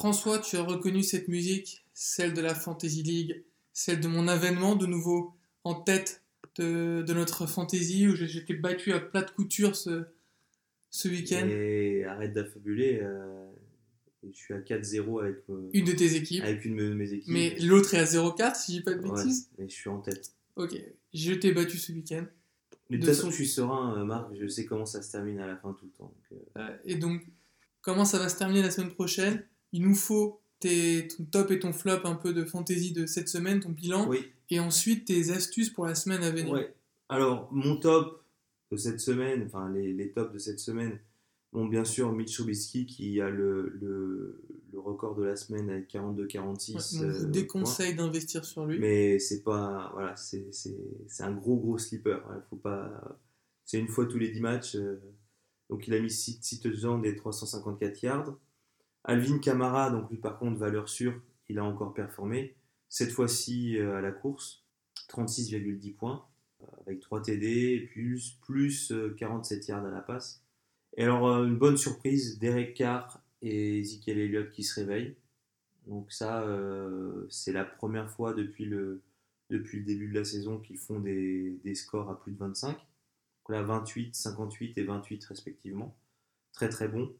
François, tu as reconnu cette musique, celle de la Fantasy League, celle de mon avènement de nouveau en tête de, de notre Fantasy où été battu à plat de couture ce, ce week-end. Et arrête d'affabuler. euh, je suis à 4-0 avec, euh, Une de tes équipes. avec une de mes équipes. Mais l'autre est à 0,4 si je dis pas de Ouais, bêtises. mais je suis en tête. Ok, je t'ai battu ce week-end. Mais de toute façon, je suis serein, euh, Marc. Je sais comment ça se termine à la fin tout le temps. donc, Euh, et donc, comment ça va se terminer la semaine prochaine? Il nous faut tes, ton top et ton flop un peu de fantasy de cette semaine, ton bilan, Oui. et ensuite tes astuces pour la semaine à venir. Ouais. Alors, mon top de cette semaine, enfin les, les tops de cette semaine, bon, bien sûr, Mitch Trubisky qui a le, le, le record de la semaine avec 42-46. Ouais, on euh, vous points. déconseille d'investir sur lui. Mais c'est pas. Voilà, c'est un gros, gros sleeper. Il faut pas. C'est une fois tous les 10 matchs. euh, donc, il a mis 6 touchdowns et 354 yards. Alvin Kamara, donc lui, par contre, valeur sûre, il a encore performé. Cette fois-ci euh, à la course, 36,10 points, euh, avec 3 TD, plus, plus euh, 47 yards à la passe. Et alors, euh, une bonne surprise, Derek Carr et Ezekiel Elliott qui se réveillent. Donc ça, euh, c'est la première fois depuis le, début de la saison qu'ils font des, scores à plus de 25. Donc là, 28, 58 et 28 respectivement. Très très bon.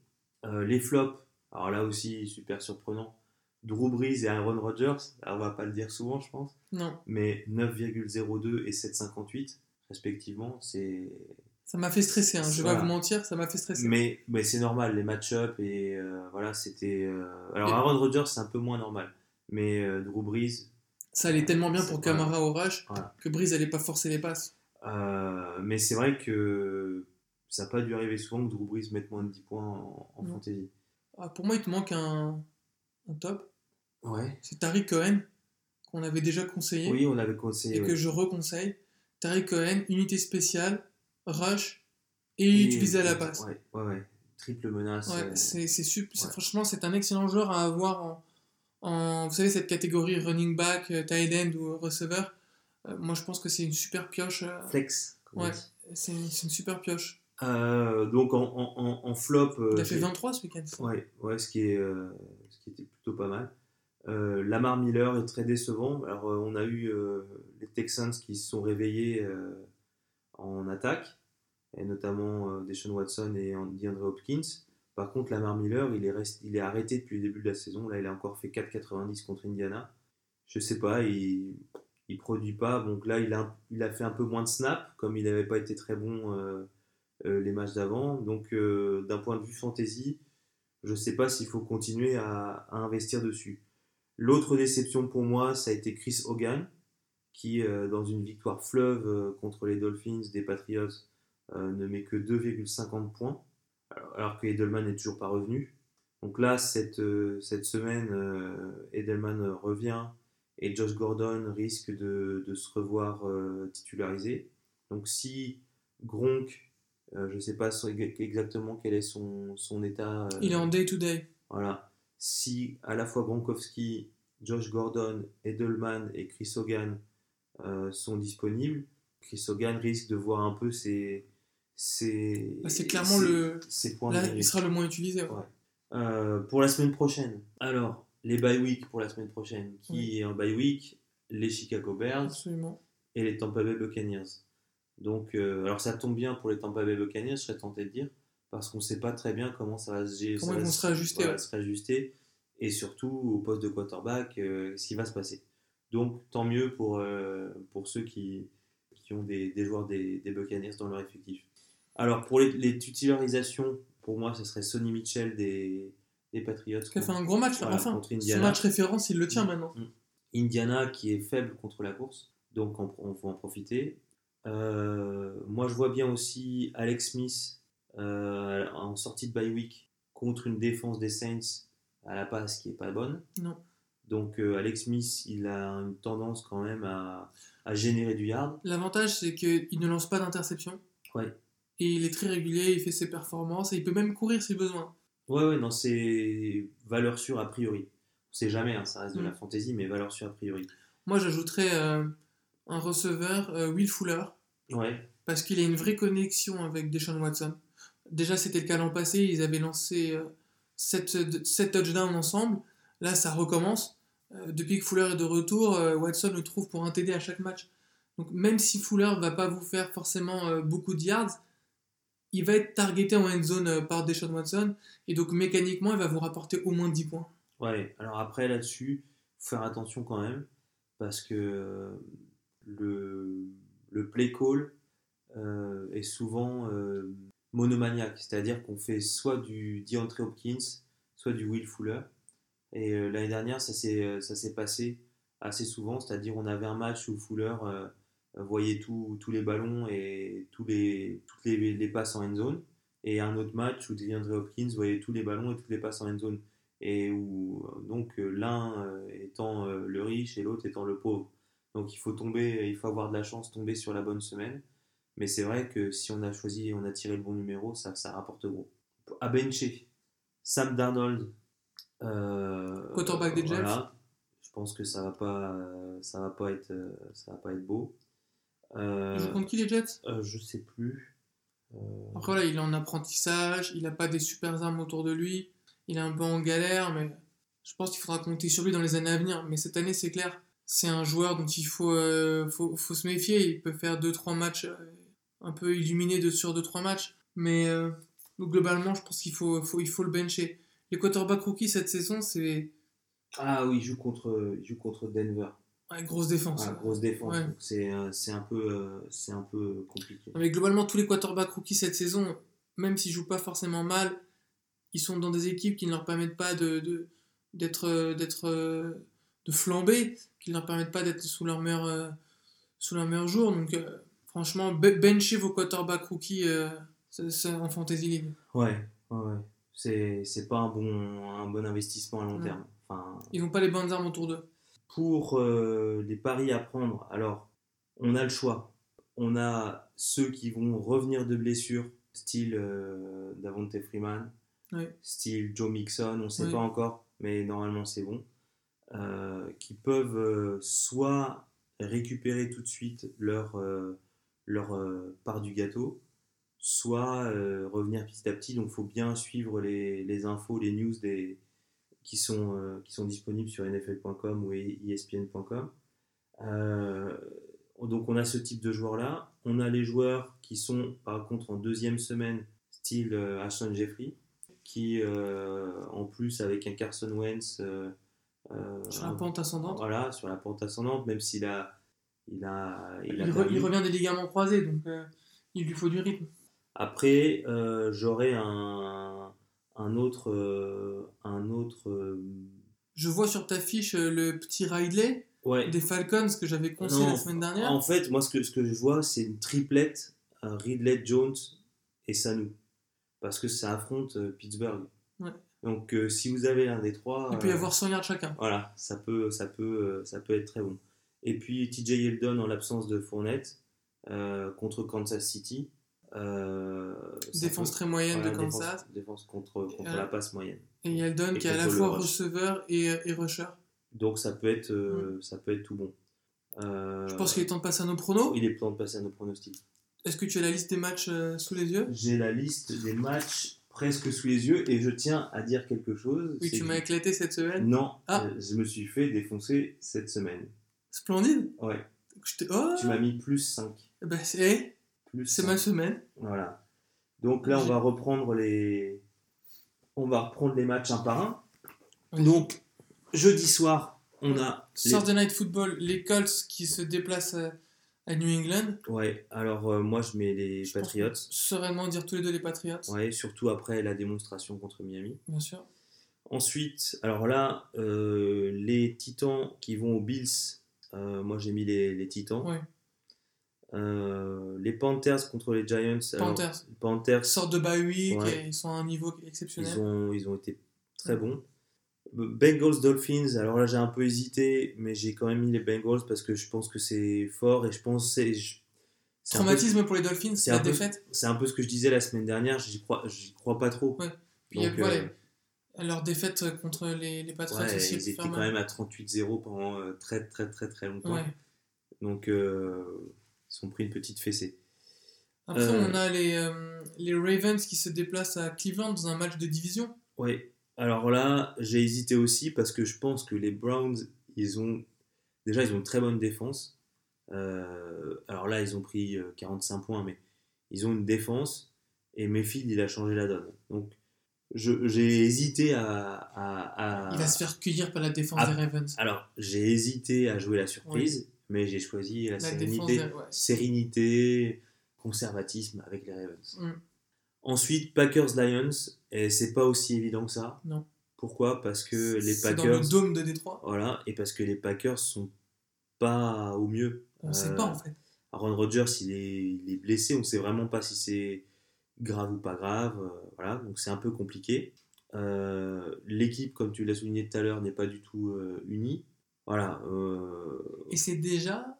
Euh, les flops, alors là aussi, super surprenant. Drew Brees et Aaron Rodgers, on va pas le dire souvent, je pense, Non, mais 9,02 et 7,58 respectivement, c'est ça m'a fait stresser, hein, je vais Voilà. pas vous mentir, ça m'a fait stresser. mais, mais c'est normal, les match-up et euh, voilà, c'était. euh, Alors Et- Aaron Rodgers, c'est un peu moins normal, mais euh, Drew Brees, Ça allait tellement bien pour Camara Voilà. que Breeze allait pas forcer les passes. Mais c'est vrai que ça n'a pas dû arriver souvent que Drew Brees mette moins de 10 points en, en fantasy. Ah, pour moi, il te manque un, un top. Ouais. C'est Tariq Cohen, qu'on avait déjà conseillé Oui, on avait conseillé. et que je reconseille. Tariq Cohen, unité spéciale, rush et, Et- utilisé à la passe. Ouais, ouais, ouais. Triple menace. Ouais, euh, c'est c'est sup- c'est- ouais. Franchement, c'est un excellent joueur à avoir en, en- vous savez, cette catégorie running back, euh, tight end ou receveur. Euh, moi, je pense que c'est une super pioche. euh, flex. Ouais. dit. c'est une, c'est une super pioche. Euh, donc en, en, en- en flop. euh, Il a fait j'ai- 23 ce week-end. Ouais, ouais ce, qui est, euh, ce qui était plutôt pas mal. Euh, Lamar Miller est très décevant. Alors, on a eu les Texans qui se sont réveillés en attaque, et notamment Deshaun Watson et DeAndre Hopkins. Par contre, Lamar Miller, il est, il est arrêté depuis le début de la saison. Là, il a encore fait 4,90 contre Indiana. Je sais pas, il il produit pas. Donc là, il a, il a fait un peu moins de snaps, comme il n'avait pas été très bon les matchs d'avant. Donc, euh, d'un point de vue fantasy, je ne sais pas s'il faut continuer à, investir dessus. L'autre déception pour moi, ça a été Chris Hogan, qui, euh, dans une victoire fleuve euh, contre les Dolphins des Patriots, euh, ne met que 2,50 points, alors, que Edelman n'est toujours pas revenu. Donc là, cette, euh, semaine, euh, Edelman euh, revient et Josh Gordon risque de, de se revoir euh, titularisé. Donc si Gronk, euh, je ne sais pas exactement quel est son, son état. euh, Il est en day-to-day. voilà. Si à la fois Gronkowski, Josh Gordon, Edelman et Chris Hogan euh, sont disponibles, Chris Hogan risque de voir un peu ses. ses Bah, c'est clairement ses- le- ses points Là, il sera le moins utilisé. ouais. Ouais. Pour la semaine prochaine. Alors, les bye week pour la semaine prochaine. Qui Oui. est en bye week? Les Chicago Bears Absolument. et les Tampa Bay Buccaneers. Donc, euh, alors ça tombe bien pour les Tampa Bay Buccaneers, je serais tenté de dire, parce qu'on ne sait pas très bien comment ça va se gérer. Comment ça va se réajuster, voilà, ouais. se réajuster, et surtout au poste de quarterback, euh, ce qui va se passer. Donc, tant mieux pour, euh, pour ceux qui, qui ont des, des joueurs des, des Buccaneers dans leur effectif. Alors, pour les, les titularisations, pour moi, ce serait Sonny Mitchell des, des Patriots. Qui a fait un gros match là, Voilà, enfin. contre Son Indiana. match référence, il le tient maintenant. Indiana qui est faible contre la course, donc on, on faut en profiter. Euh, moi, je vois bien aussi Alex Smith euh, en sortie de bye week contre une défense des Saints à la passe qui est pas bonne. Non. Donc euh, Alex Smith, il a une tendance quand même à, à générer du yard. L'avantage, c'est qu'il ne lance pas d'interception. Ouais. Et il est très régulier, il fait ses performances et il peut même courir si besoin. Ouais, ouais, non, c'est valeur sûre a priori. On sait jamais, hein, ça reste de Mm. la fantaisie, mais valeur sûre a priori. Moi, j'ajouterais euh, un receveur, euh, Will Fuller, Ouais, parce qu'il a une vraie connexion avec Deshaun Watson. Déjà, c'était le cas l'an passé, ils avaient lancé euh, 7, 7 touchdowns ensemble. Là, ça recommence. Euh, depuis que Fuller est de retour, Watson le trouve pour un TD à chaque match. Donc même si Fuller va pas vous faire forcément beaucoup de yards, il va être targeté en end zone par Deshaun Watson. Et donc mécaniquement, il va vous rapporter au moins 10 points. Ouais, alors après là-dessus, faut faire attention quand même. Parce que le, le play call est souvent monomaniaque. C'est-à-dire qu'on fait soit du DeAndre Hopkins, soit du Will Fuller. Et euh, l'année dernière, ça s'est, euh, passé assez souvent, c'est-à-dire on avait un match où Fuller euh, voyait tous les ballons et tous les, toutes les, les, passes en end zone, et un autre match où DeAndre Hopkins voyait tous les ballons et toutes les passes en end zone, et où donc l'un étant le riche et l'autre étant le pauvre. Donc il faut tomber, il faut avoir de la chance, tomber sur la bonne semaine. Mais c'est vrai que si on a choisi, on a tiré le bon numéro, ça, ça rapporte gros. À bencher, Sam Darnold, euh, Quarterback des Jets. Je pense que ça va pas, ça va pas être, ça va pas être beau. Euh, joue contre qui les Jets? euh, Je sais plus. Euh, Après là, il est en apprentissage, il a pas des super armes autour de lui, il est un peu en galère, mais je pense qu'il faudra compter sur lui dans les années à venir. Mais cette année, c'est clair, c'est un joueur dont il faut, faut, faut, se méfier. Il peut faire 2-3 matchs un peu illuminés de, sur 2-3 matchs, mais globalement, je pense qu'il faut, faut, il faut le bencher. Les quarterbacks rookies cette saison, c'est. Ah oui, il joue contre, il joue contre Denver. Ouais, grosse défense. grosse défense. C'est un, peu, un peu compliqué. mais globalement, tous les quarterbacks rookies cette saison, même s'ils jouent pas forcément mal, ils sont dans des équipes qui ne leur permettent pas de, d'être, d'être, de flamber, qui ne leur permettent pas d'être sous leur meilleur, sous leur meilleur jour. Donc, euh, franchement, bencher vos quarterbacks rookies euh, en fantasy league. Ouais, ouais c'est pas un bon, un bon investissement à long terme. Enfin, Ils n'ont pas les bonnes armes autour d'eux. Pour euh, les paris à prendre, alors, on a le choix. On a ceux qui vont revenir de blessure, style euh, Davante Freeman, style Joe Mixon, on ne sait pas encore, mais normalement c'est bon, euh, qui peuvent soit récupérer tout de suite leur, leur part du gâteau, soit euh, revenir petit à petit. Donc il faut bien suivre les, les, infos, les news des, qui, sont, euh, qui sont disponibles sur nfl.com ou espn.com. Euh, donc on a ce type de joueurs-là. On a les joueurs qui sont par contre en deuxième semaine, style Ashton Jeffrey, qui en plus avec un Carson Wentz... sur la pente ascendante. Voilà, sur la pente ascendante, même s'il a... Il, a, il, il revient des ligaments croisés, donc il lui faut du rythme. Après, euh, j'aurais un, un, autre. Euh, un autre euh, Je vois sur ta fiche le petit Ridley des Falcons que j'avais conseillé la semaine dernière. En fait, moi, ce que, ce que je vois, c'est une triplette Ridley, Jones et Sanu. Parce que ça affronte Pittsburgh. Donc, si vous avez l'un des trois. Il peut y avoir 100 yards chacun. Voilà, ça peut, ça, peut, ça peut être très bon. Et puis, TJ Yeldon en l'absence de Fournette contre Kansas City. Euh, défense très moyenne de Kansas. Défense, contre, contre la passe moyenne. Et Yeldon qui est à la fois receveur et, et, rusher. Donc ça peut être, euh, mm. ça peut être tout bon. Euh, Je pense qu'il est temps de passer à nos pronos. Il est temps de passer à nos pronostics. Est-ce que tu as la liste des matchs sous les yeux? J'ai la liste des matchs presque sous les yeux et je tiens à dire quelque chose. Oui, tu m'as éclaté cette semaine? Non, ah. je me suis fait défoncer cette semaine. Splendide Ouais. Oh tu m'as mis plus 5. Bah, c'est c'est ma semaine. Voilà. Donc là, on va reprendre les, on va reprendre les matchs un par un. Donc jeudi soir, on a Saturday Night Football, les Colts qui se déplacent à, New England. Ouais. Alors euh, moi, je mets les Patriots. Sereinement dire tous les deux les Patriots. Ouais. Surtout après la démonstration contre Miami. Bien sûr. Ensuite, alors là, euh, les Titans qui vont aux Bills. Euh, moi, j'ai mis les, les Titans. Ouais. Euh, les Panthers contre les Giants. Panthers. Panthers. Sortent de bye week ils sont à un niveau exceptionnel. Ils ont, ils ont été très bons. Bengals Dolphins, alors là j'ai un peu hésité, mais j'ai quand même mis les Bengals parce que je pense que c'est fort et je pense c'est. Traumatisme pour les Dolphins, c'est la défaite. C'est un peu ce que je disais la semaine dernière, j'y crois, crois pas trop. Ouais. Puis Donc, euh, leur défaite contre les, les Patriots aussi. Ils étaient quand même à 38-0 pendant euh, très très très très longtemps. Donc ils ont pris une petite fessée. Après, on euh, a les, euh, les, Ravens qui se déplacent à Cleveland dans un match de division. Oui. Alors là, j'ai hésité aussi parce que je pense que les Browns, ils ont déjà ils ont une très bonne défense. Euh, alors là, ils ont pris euh, 45 points, mais ils ont une défense et Mayfield, il a changé la donne. Donc j'ai hésité à, à- à- Il va se faire cueillir par la défense Ah. des Ravens. Alors j'ai hésité à jouer la surprise, mais j'ai choisi la, sérénité, des- ouais. sérénité, conservatisme avec les Ravens. Mm. Ensuite, Packers-Lions, et c'est pas aussi évident que ça. Non. Pourquoi? Parce que les C'est dans Packers. le dôme de Détroit. Voilà, et parce que les Packers sont pas au mieux. On ne sait Euh, pas en fait. Aaron Rodgers, il est, il est blessé, on sait vraiment pas si c'est grave ou pas grave. euh, voilà, donc c'est un peu compliqué. Euh, L'équipe, comme tu l'as souligné tout à l'heure, n'est pas du tout euh, unie. Voilà. euh, Et c'est déjà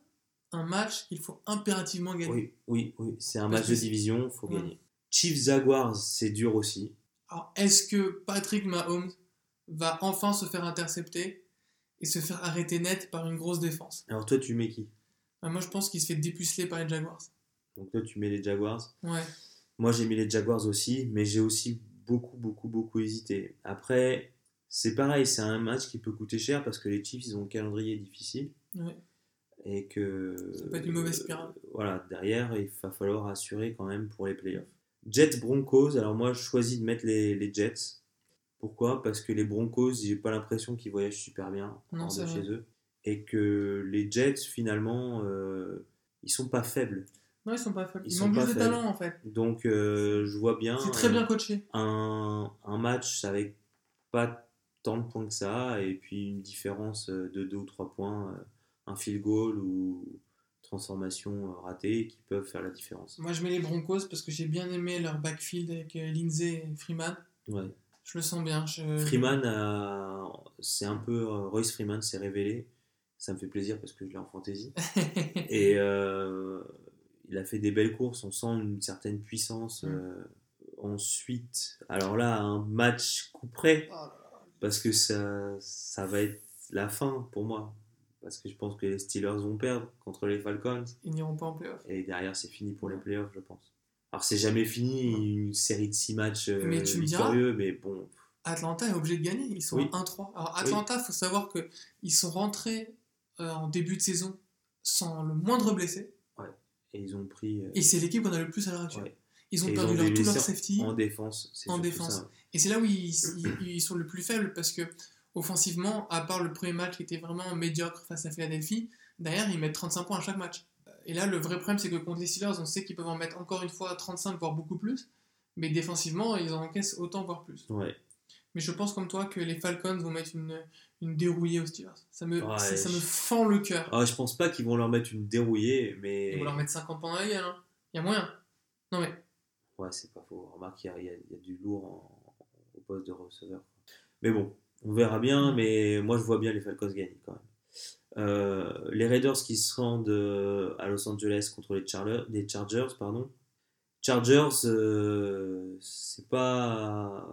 un match qu'il faut impérativement gagner. oui, oui, oui, c'est un Parce match de division, faut Ouais. gagner. Chiefs Jaguars, c'est dur aussi. Alors, est-ce que Patrick Mahomes va enfin se faire intercepter et se faire arrêter net par une grosse défense? Alors toi, tu mets qui? Bah, Moi, je pense qu'il se fait dépuceler par les Jaguars. Donc toi, tu mets les Jaguars. Ouais. Moi, j'ai mis les Jaguars aussi, mais j'ai aussi beaucoup, beaucoup, beaucoup hésité. Après, c'est pareil, c'est un match qui peut coûter cher parce que les Chiefs, ils ont un calendrier difficile Ouais. et que. Ça peut être une mauvaise spirale. euh, voilà, derrière, il va falloir assurer quand même pour les playoffs. Jets Broncos, alors moi, je choisis de mettre les, les Jets. Pourquoi? Parce que les Broncos, j'ai pas l'impression qu'ils voyagent super bien Non, de chez eux. Et que les Jets, finalement, euh, ils sont pas faibles. Non, ils sont pas faibles. Ils Ils, pas juste de faibles. talent en fait. Donc, euh, je vois bien. C'est très euh, bien coaché. un, un match avec pas tant de points que ça, et puis une différence euh, de 2 ou 3 points, euh, un field goal ou transformation euh, ratée qui peuvent faire la différence. Moi, je mets les Broncos parce que j'ai bien aimé leur backfield avec euh, Lindsay et Freeman. Ouais. Je le sens bien. Je... Freeman, c'est un peu. euh, Royce Freeman s'est révélé. Ça me fait plaisir parce que je l'ai en fantasy. Et euh, il a fait des belles courses, on sent une certaine puissance. Mm. ensuite, alors là, un match coup près. Oh là là. parce que ça, ça va être la fin pour moi. Parce que je pense que les Steelers vont perdre contre les Falcons. Ils n'iront pas en playoff. Et derrière, c'est fini pour les playoffs, je pense. Alors, c'est jamais fini, une série de 6 matchs euh, Mais tu victorieux, mais bon. Atlanta est obligé de gagner. Ils sont Oui. à 1-3. Alors, Atlanta, il faut savoir qu'ils sont rentrés euh, en début de saison sans le moindre blessé. Et ils ont pris. euh, Et c'est l'équipe qu'on a le plus à l'heure actuelle. Ouais. Ils ont et ils perdu ont leur, tout leur safety. en défense. en défense. ça. Et c'est là où ils, ils- ils sont le plus faibles parce que, offensivement, à part le premier match qui était vraiment médiocre face à Philadelphie, derrière ils mettent 35 points à chaque match. Et là, le vrai problème, c'est que contre les Steelers, on sait qu'ils peuvent en mettre encore une fois 35, voire beaucoup plus. Mais défensivement, ils en encaissent autant, voire plus. Ouais. Mais je pense comme toi que les Falcons vont mettre une, une dérouillée aux Steelers. Ça me, Ouais, ça, ça me fend le cœur. Ah, je pense pas qu'ils vont leur mettre une dérouillée, mais. Ils vont leur mettre 50 points dans la gueule. hein. Il y a moyen. Non mais, Ouais, c'est pas faux. Remarque, il y y a- il y a du lourd en- au poste de receveur. Mais bon, on verra bien, mais moi je vois bien les Falcons gagner quand même. Euh, les Raiders qui se rendent euh, à Los Angeles contre les, Charler- les Chargers, pardon. Chargers, euh, c'est pas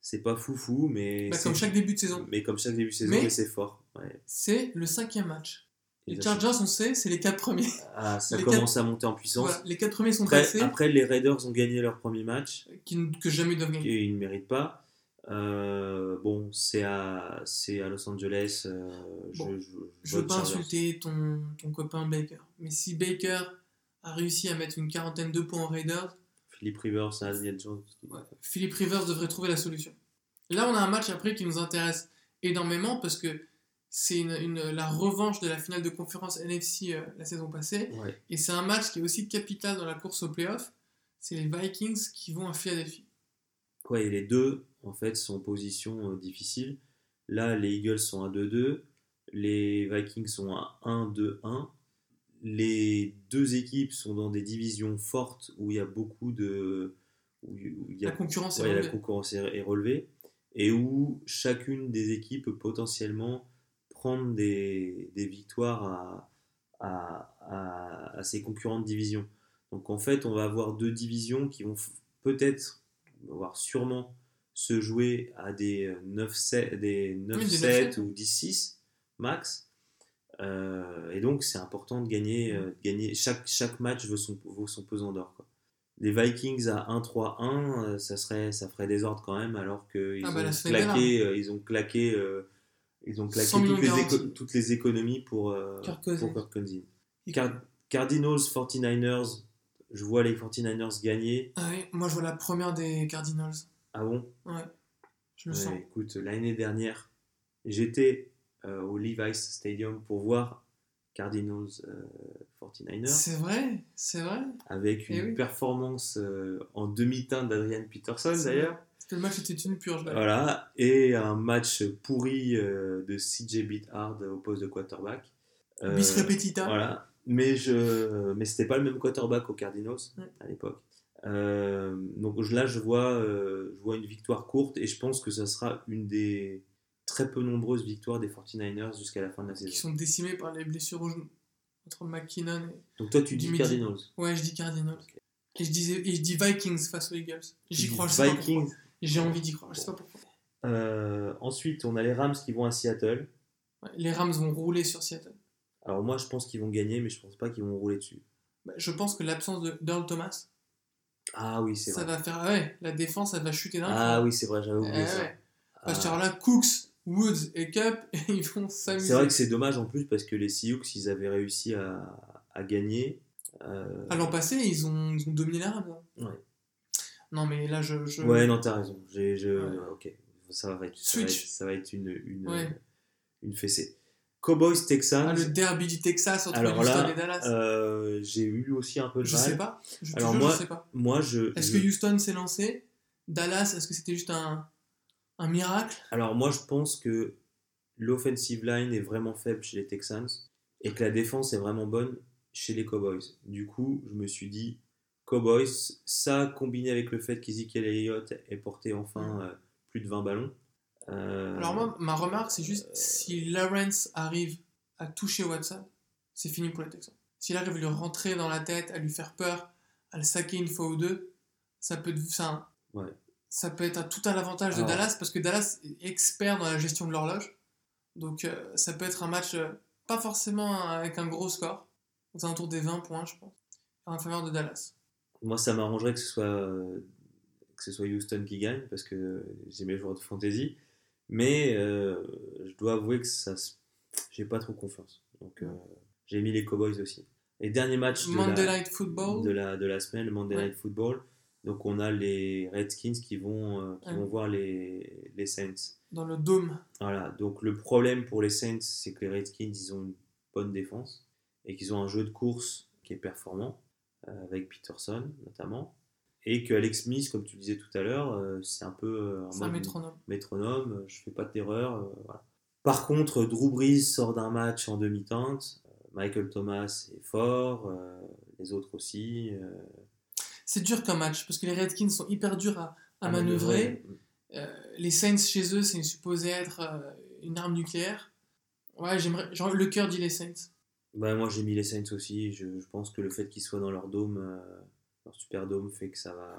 c'est pas foufou, mais bah, comme chaque début de saison, mais comme chaque début de saison, Mais- c'est fort. Ouais. c'est le cinquième match. Ils Les Chargers, on sait, c'est les quatre premiers. Ah, ça les commence à monter en puissance. Voilà, les quatre premiers sont Après, passés, après, les Raiders ont gagné leur premier match. qui, que jamais ils doivent gagner. qu'ils ne méritent pas. Euh, bon, c'est à, c'est à Los Angeles. euh, Bon, je, Je veux pas insulter ton, ton copain Baker, mais si Baker a réussi à mettre une quarantaine de points aux Raiders, Philippe Rivers, Daniel Jones. Ouais. Philippe Rivers devrait trouver la solution. Là, on a un match après qui nous intéresse énormément parce que c'est une, une- la revanche de la finale de conférence NFC euh, la saison passée. Ouais. Et c'est un match qui est aussi capital dans la course au playoff. C'est les Vikings qui vont à Philadelphie. Ouais, et les deux, en fait, sont en position euh, difficile. Là, les Eagles sont à 2-2. Les Vikings sont à 1-2-1. Les deux équipes sont dans des divisions fortes où il y a beaucoup de. Où où il y a La concurrence est la relevée. concurrence est est relevée et où chacune des équipes peut potentiellement prendre des, des victoires à, à, à- à ses concurrents de division. Donc en fait, on va avoir deux divisions qui vont peut-être, voire sûrement, se jouer à des 9-7 des 9-7 Oui, des 9-7. ou 10-6 max. Euh, et donc c'est important de gagner, euh, de gagner. Chaque, chaque match vaut son, vaut son pesant d'or. les Vikings à 1-3-1, euh, ça, serait, ça ferait désordre quand même, alors qu'ils Ah bah, ont, claqué, euh, ils ont claqué, euh, ils ont claqué 100 millions toutes les, éco- toutes les économies pour, pour Kirk Cousins. Car- Cardinals, 49ers, je vois les 49ers gagner. Ah oui, moi je vois la première des Cardinals. Ah bon? Ouais, je le Ouais, sens. Écoute, l'année dernière, j'étais euh, au Levi's Stadium pour voir Cardinals euh, 49ers C'est vrai, c'est vrai. avec une Eh oui. performance euh, en demi-teinte d'Adrian Peterson d'ailleurs. Parce que le match était une purge. là. Voilà, et un match pourri euh, de CJ Beathard au poste de quarterback. Bis repetita. Voilà, mais je, mais c'était pas le même quarterback aux Cardinals Ouais. à l'époque. Euh, donc là, je vois, euh, je vois une victoire courte et je pense que ça sera une des très peu nombreuses victoires des 49ers jusqu'à la fin de la Qui saison. sont décimés par les blessures au genou. Entre McKinnon et. Donc toi, tu dis midi. Cardinals. Ouais, je dis Cardinals. Et je, disais, et je dis Vikings face aux Eagles. J'y crois, je Vikings. J'ai envie d'y croire, je sais pas pourquoi. Euh, ensuite, on a les Rams qui vont à Seattle. Ouais, les Rams vont rouler sur Seattle. Alors moi, je pense qu'ils vont gagner, mais je pense pas qu'ils vont rouler dessus. Bah, je pense que l'absence de Earl Thomas, Ah oui, c'est ça vrai. va faire. Ouais, la défense, elle va chuter d'un Ah oui, c'est vrai, j'avais oublié Eh ça. ouais. Ah. Parce que alors là, Cooks, Woods et Cup, ils vont s'amuser. C'est vrai que c'est dommage en plus parce que les Sioux, ils avaient réussi à, à gagner. Euh, À l'an passé, ils ont, ils ont dominé la Rams. hein. Ouais. Non, mais là, je. je... Ouais, non, t'as raison. J'ai, je, Ouais. Ok, ça va être, ça va être, ça va être une, une, Ouais. une fessée. Cowboys Texans. Ah, le derby du Texas entre Alors Houston là, et Dallas. euh, j'ai eu aussi un peu de je mal. sais pas. Je Alors jure, moi, je sais pas. Moi, je. Est-ce je- que Houston s'est lancé? Dallas, est-ce que c'était juste un, un miracle? Alors moi, je pense que l'offensive line est vraiment faible chez les Texans et que la défense est vraiment bonne chez les Cowboys. Du coup, je me suis dit, Cowboys, ça combiné avec le fait qu'Ezekiel Elliott ait porté enfin euh, plus de 20 ballons. Euh, Alors moi, ma remarque, c'est juste si Lawrence arrive à toucher Watson, c'est fini pour les Texans. S'il arrive à lui rentrer dans la tête, à lui faire peur, à le saquer une fois ou deux, ça peut, ça, Ouais. ça peut être à tout à l'avantage de Alors- Dallas parce que Dallas est expert dans la gestion de l'horloge. Donc euh, ça peut être un match euh, pas forcément avec un gros score, aux alentours des 20 points, je pense, en faveur de Dallas. Moi, ça m'arrangerait que ce soit que ce soit Houston qui gagne parce que j'ai mes joueurs de fantasy, mais euh, je dois avouer que ça, j'ai pas trop confiance. Donc euh, j'ai mis les Cowboys aussi. Et dernier match de Monday la, Night Football, de la de la semaine, le Monday Ouais. Night Football. Donc on a les Redskins qui vont euh, qui Ouais. vont voir les les Saints. dans le dôme. Voilà. Donc le problème pour les Saints, c'est que les Redskins ils ont une bonne défense et qu'ils ont un jeu de course qui est performant avec Peterson notamment. Et que Alex Smith, comme tu disais tout à l'heure, euh, c'est un peu euh, un métronome. métronome, euh, je fais pas d'erreur. voilà. Par contre, Drew Brees sort d'un match en demi-teinte. Michael Thomas est fort, euh, les autres aussi. euh, C'est dur comme match parce que les Redskins sont hyper durs à, à à manœuvrer. Euh, les Saints chez eux, c'est supposé être une arme nucléaire. Ouais, j'aimerais. le cœur dit les Saints. Bah, moi j'ai mis les Saints aussi. Je, je pense que le fait qu'ils soient dans leur dôme, leur super dôme, fait que ça va,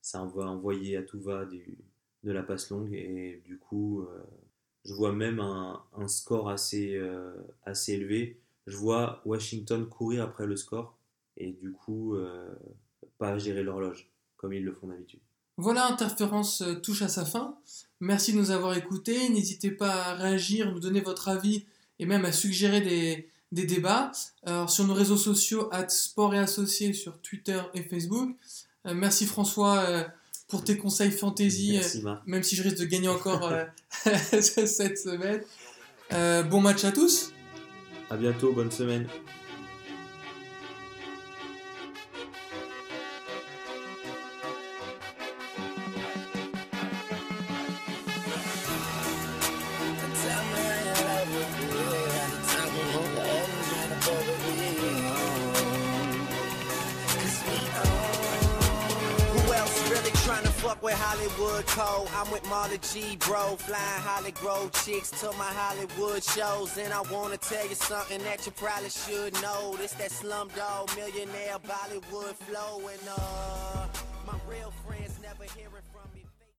ça envoyer à tout va de la passe longue et du coup, euh, je vois même un, score assez, euh, assez élevé. Je vois Washington courir après le score et du coup euh, pas gérer l'horloge comme ils le font d'habitude. Voilà, Interférence touche à sa fin. Merci de nous avoir écoutés. N'hésitez pas à réagir, nous donner votre avis et même à suggérer des, des débats. Alors, sur nos réseaux sociaux, at Sport et Associés sur Twitter et Facebook. Euh, merci François euh, pour tes conseils fantasy. Merci Marc. même si je risque de gagner encore euh, cette semaine. Euh, bon match à tous. À bientôt, bonne semaine. Hollywood Code? I'm with Marley G, bro. Flying Hollywood chicks to my Hollywood shows. And I wanna tell you something that you probably should know. This that slumdog millionaire Bollywood flow. And uh,